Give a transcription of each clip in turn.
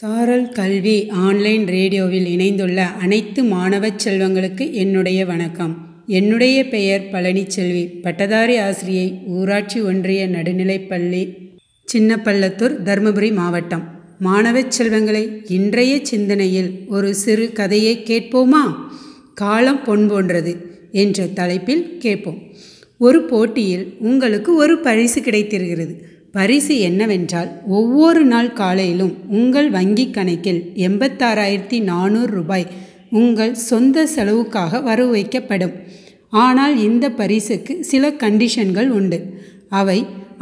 சாரல் கல்வி ஆன்லைன் ரேடியோவில் இணைந்துள்ள அனைத்து மாணவச் செல்வங்களுக்கு என்னுடைய வணக்கம். என்னுடைய பெயர் பழனிச்செல்வி. பட்டதாரி ஆசிரியை ஊராட்சி ஒன்றிய நடுநிலைப்பள்ளி சின்னப்பள்ளத்தூர் தருமபுரி மாவட்டம். மாணவச் செல்வங்களை இன்றைய சிந்தனையில் ஒரு சிறு கதையை கேட்போமா? காலம் பொன் போன்றது என்ற தலைப்பில் கேட்போம். ஒரு போட்டியில் உங்களுக்கு ஒரு பரிசு கிடைத்திருக்கிறது. பரிசு என்னவென்றால் ஒவ்வொரு நாள் காலையிலும் உங்கள் வங்கிக் கணக்கில் எண்பத்தாறாயிரத்தி நானூறு ரூபாய் உங்கள் சொந்த செலவுக்காக வரவு வைக்கப்படும் ஆனால் இந்த பரிசுக்கு சில கண்டிஷன்கள் உண்டு. அவை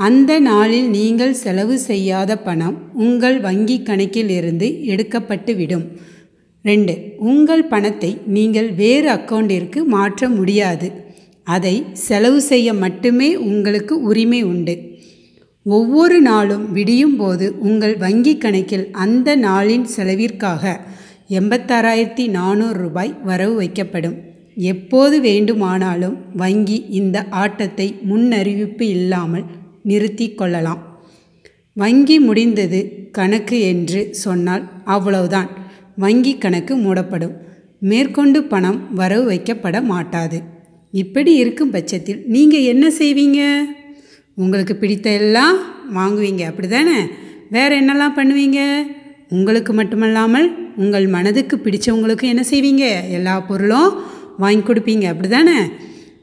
அந்த நாளில் நீங்கள் செலவு செய்யாத பணம் உங்கள் வங்கி கணக்கிலிருந்து எடுக்கப்பட்டுவிடும். ரெண்டு உங்கள் பணத்தை நீங்கள் வேறு அக்கௌண்டிற்கு மாற்ற முடியாது. அதை செலவு செய்ய மட்டுமே உங்களுக்கு உரிமை உண்டு. ஒவ்வொரு நாளும் விடியும் போது உங்கள் வங்கிக் கணக்கில் அந்த நாளின் செலவிற்காக எண்பத்தாறாயிரத்தி நானூறு ரூபாய் வரவு வைக்கப்படும். எப்போது வேண்டுமானாலும் வங்கி இந்த ஆட்டத்தை முன்னறிவிப்பு இல்லாமல் நிறுத்தி கொள்ளலாம். வங்கி முடிந்தது கணக்கு என்று சொன்னால் அவ்வளவுதான். வங்கி கணக்கு மூடப்படும். மேற்கொண்டு பணம் வரவு வைக்கப்பட மாட்டாது. இப்படி இருக்கும் பட்சத்தில் நீங்கள் என்ன செய்வீங்க? உங்களுக்கு பிடித்த எல்லாம் வாங்குவீங்க. அப்படி தானே வேறு என்னெல்லாம் பண்ணுவீங்க? உங்களுக்கு மட்டுமல்லாமல் உங்கள் மனதுக்கு பிடிச்சவங்களுக்கு என்ன செய்வீங்க? எல்லா பொருளும் வாங்கி கொடுப்பீங்க. அப்படி தானே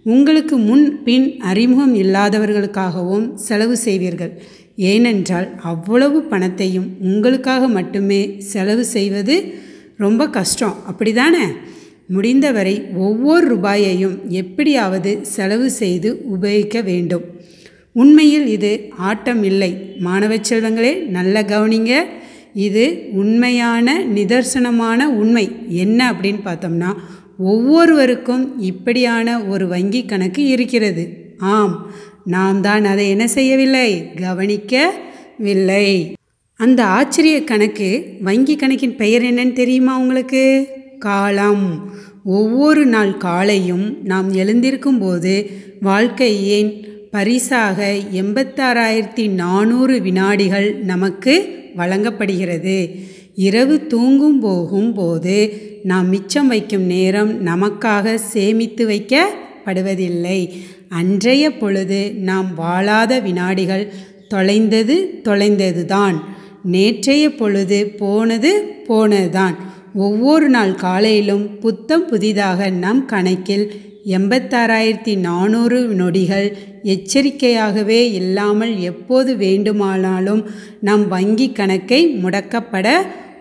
உங்களுக்கு முன் பின் அறிமுகம் இல்லாதவர்களுக்காகவும் செலவு செய்வீர்கள். ஏனென்றால் அவ்வளவு பணத்தையும் உங்களுக்காக மட்டுமே செலவு செய்வது ரொம்ப கஷ்டம். அப்படிதானே? முடிந்தவரை ஒவ்வொரு ரூபாயையும் எப்படியாவது செலவு செய்து உபயோகிக்க வேண்டும். உண்மையில் இது ஆட்டம் இல்லை மாணவ செல்வங்களே நல்ல கவனிங்க. இது உண்மையான நிதர்சனமான உண்மை. என்ன அப்படின்னு பார்த்தோம்னா ஒவ்வொருவருக்கும் இப்படியான ஒரு வங்கி கணக்கு இருக்கிறது. ஆம் நாம் தான் அதை என்ன செய்யவில்லை? கவனிக்கவில்லை. அந்த ஆச்சரிய கணக்கு வங்கி கணக்கின் பெயர் என்னன்னு தெரியுமா உங்களுக்கு? காலம். ஒவ்வொரு நாள் காலையும் நாம் எழுந்திருக்கும் போது வாழ்க்கை ஏன் பரிசாக எண்பத்தாறாயிரத்தி நானூறு வினாடிகள் நமக்கு வழங்கப்படுகிறது. இரவு தூங்கும் போகும் போது நாம் மிச்சம் வைக்கும் நேரம் நமக்காக சேமித்து வைக்கப்படுவதில்லை. அன்றைய பொழுது நாம் வாழாத வினாடிகள் தொலைந்தது தொலைந்தது தான் நேற்றைய பொழுது போனது போனதுதான். ஒவ்வொரு நாள் காலையிலும் புத்தம் புதிதாக நம் கணக்கில் எண்பத்தாறாயிரத்தி நானூறு நொடிகள் எச்சரிக்கையாகவே இல்லாமல் எப்போது வேண்டுமானாலும் நம் வங்கி கணக்கை முடக்கப்பட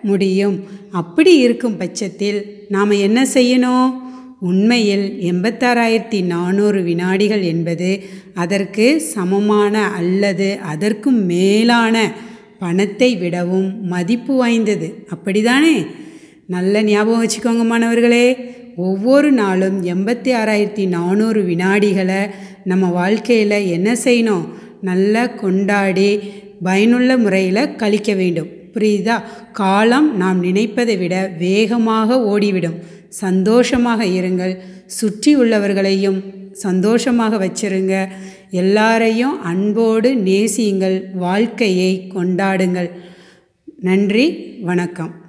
முடியும். அப்படி இருக்கும் பட்சத்தில் நாம் என்ன செய்யணும்? உண்மையில் எண்பத்தாறாயிரத்தி நானூறு வினாடிகள் என்பது அதற்கு சமமான அல்லது அதற்கும் மேலான பணத்தை விடவும் மதிப்பு வாய்ந்தது. அப்படிதானே? நல்ல ஞாபகம் வச்சுக்கோங்க மாணவர்களே. ஒவ்வொரு நாளும் எண்பத்தி ஆறாயிரத்தி நானூறு வினாடிகளை நம்ம வாழ்க்கையில் என்ன செய்யணும்? நல்லா கொண்டாடி பயனுள்ள முறையில் கழிக்க வேண்டும். புரியுதா? காலம் நாம் நினைப்பதை விட வேகமாக ஓடிவிடும். சந்தோஷமாக இருங்கள். சுற்றி உள்ளவர்களையும் சந்தோஷமாக வச்சிருங்க. எல்லாரையும் அன்போடு நேசியுங்கள். வாழ்க்கையை கொண்டாடுங்கள். நன்றி. வணக்கம்.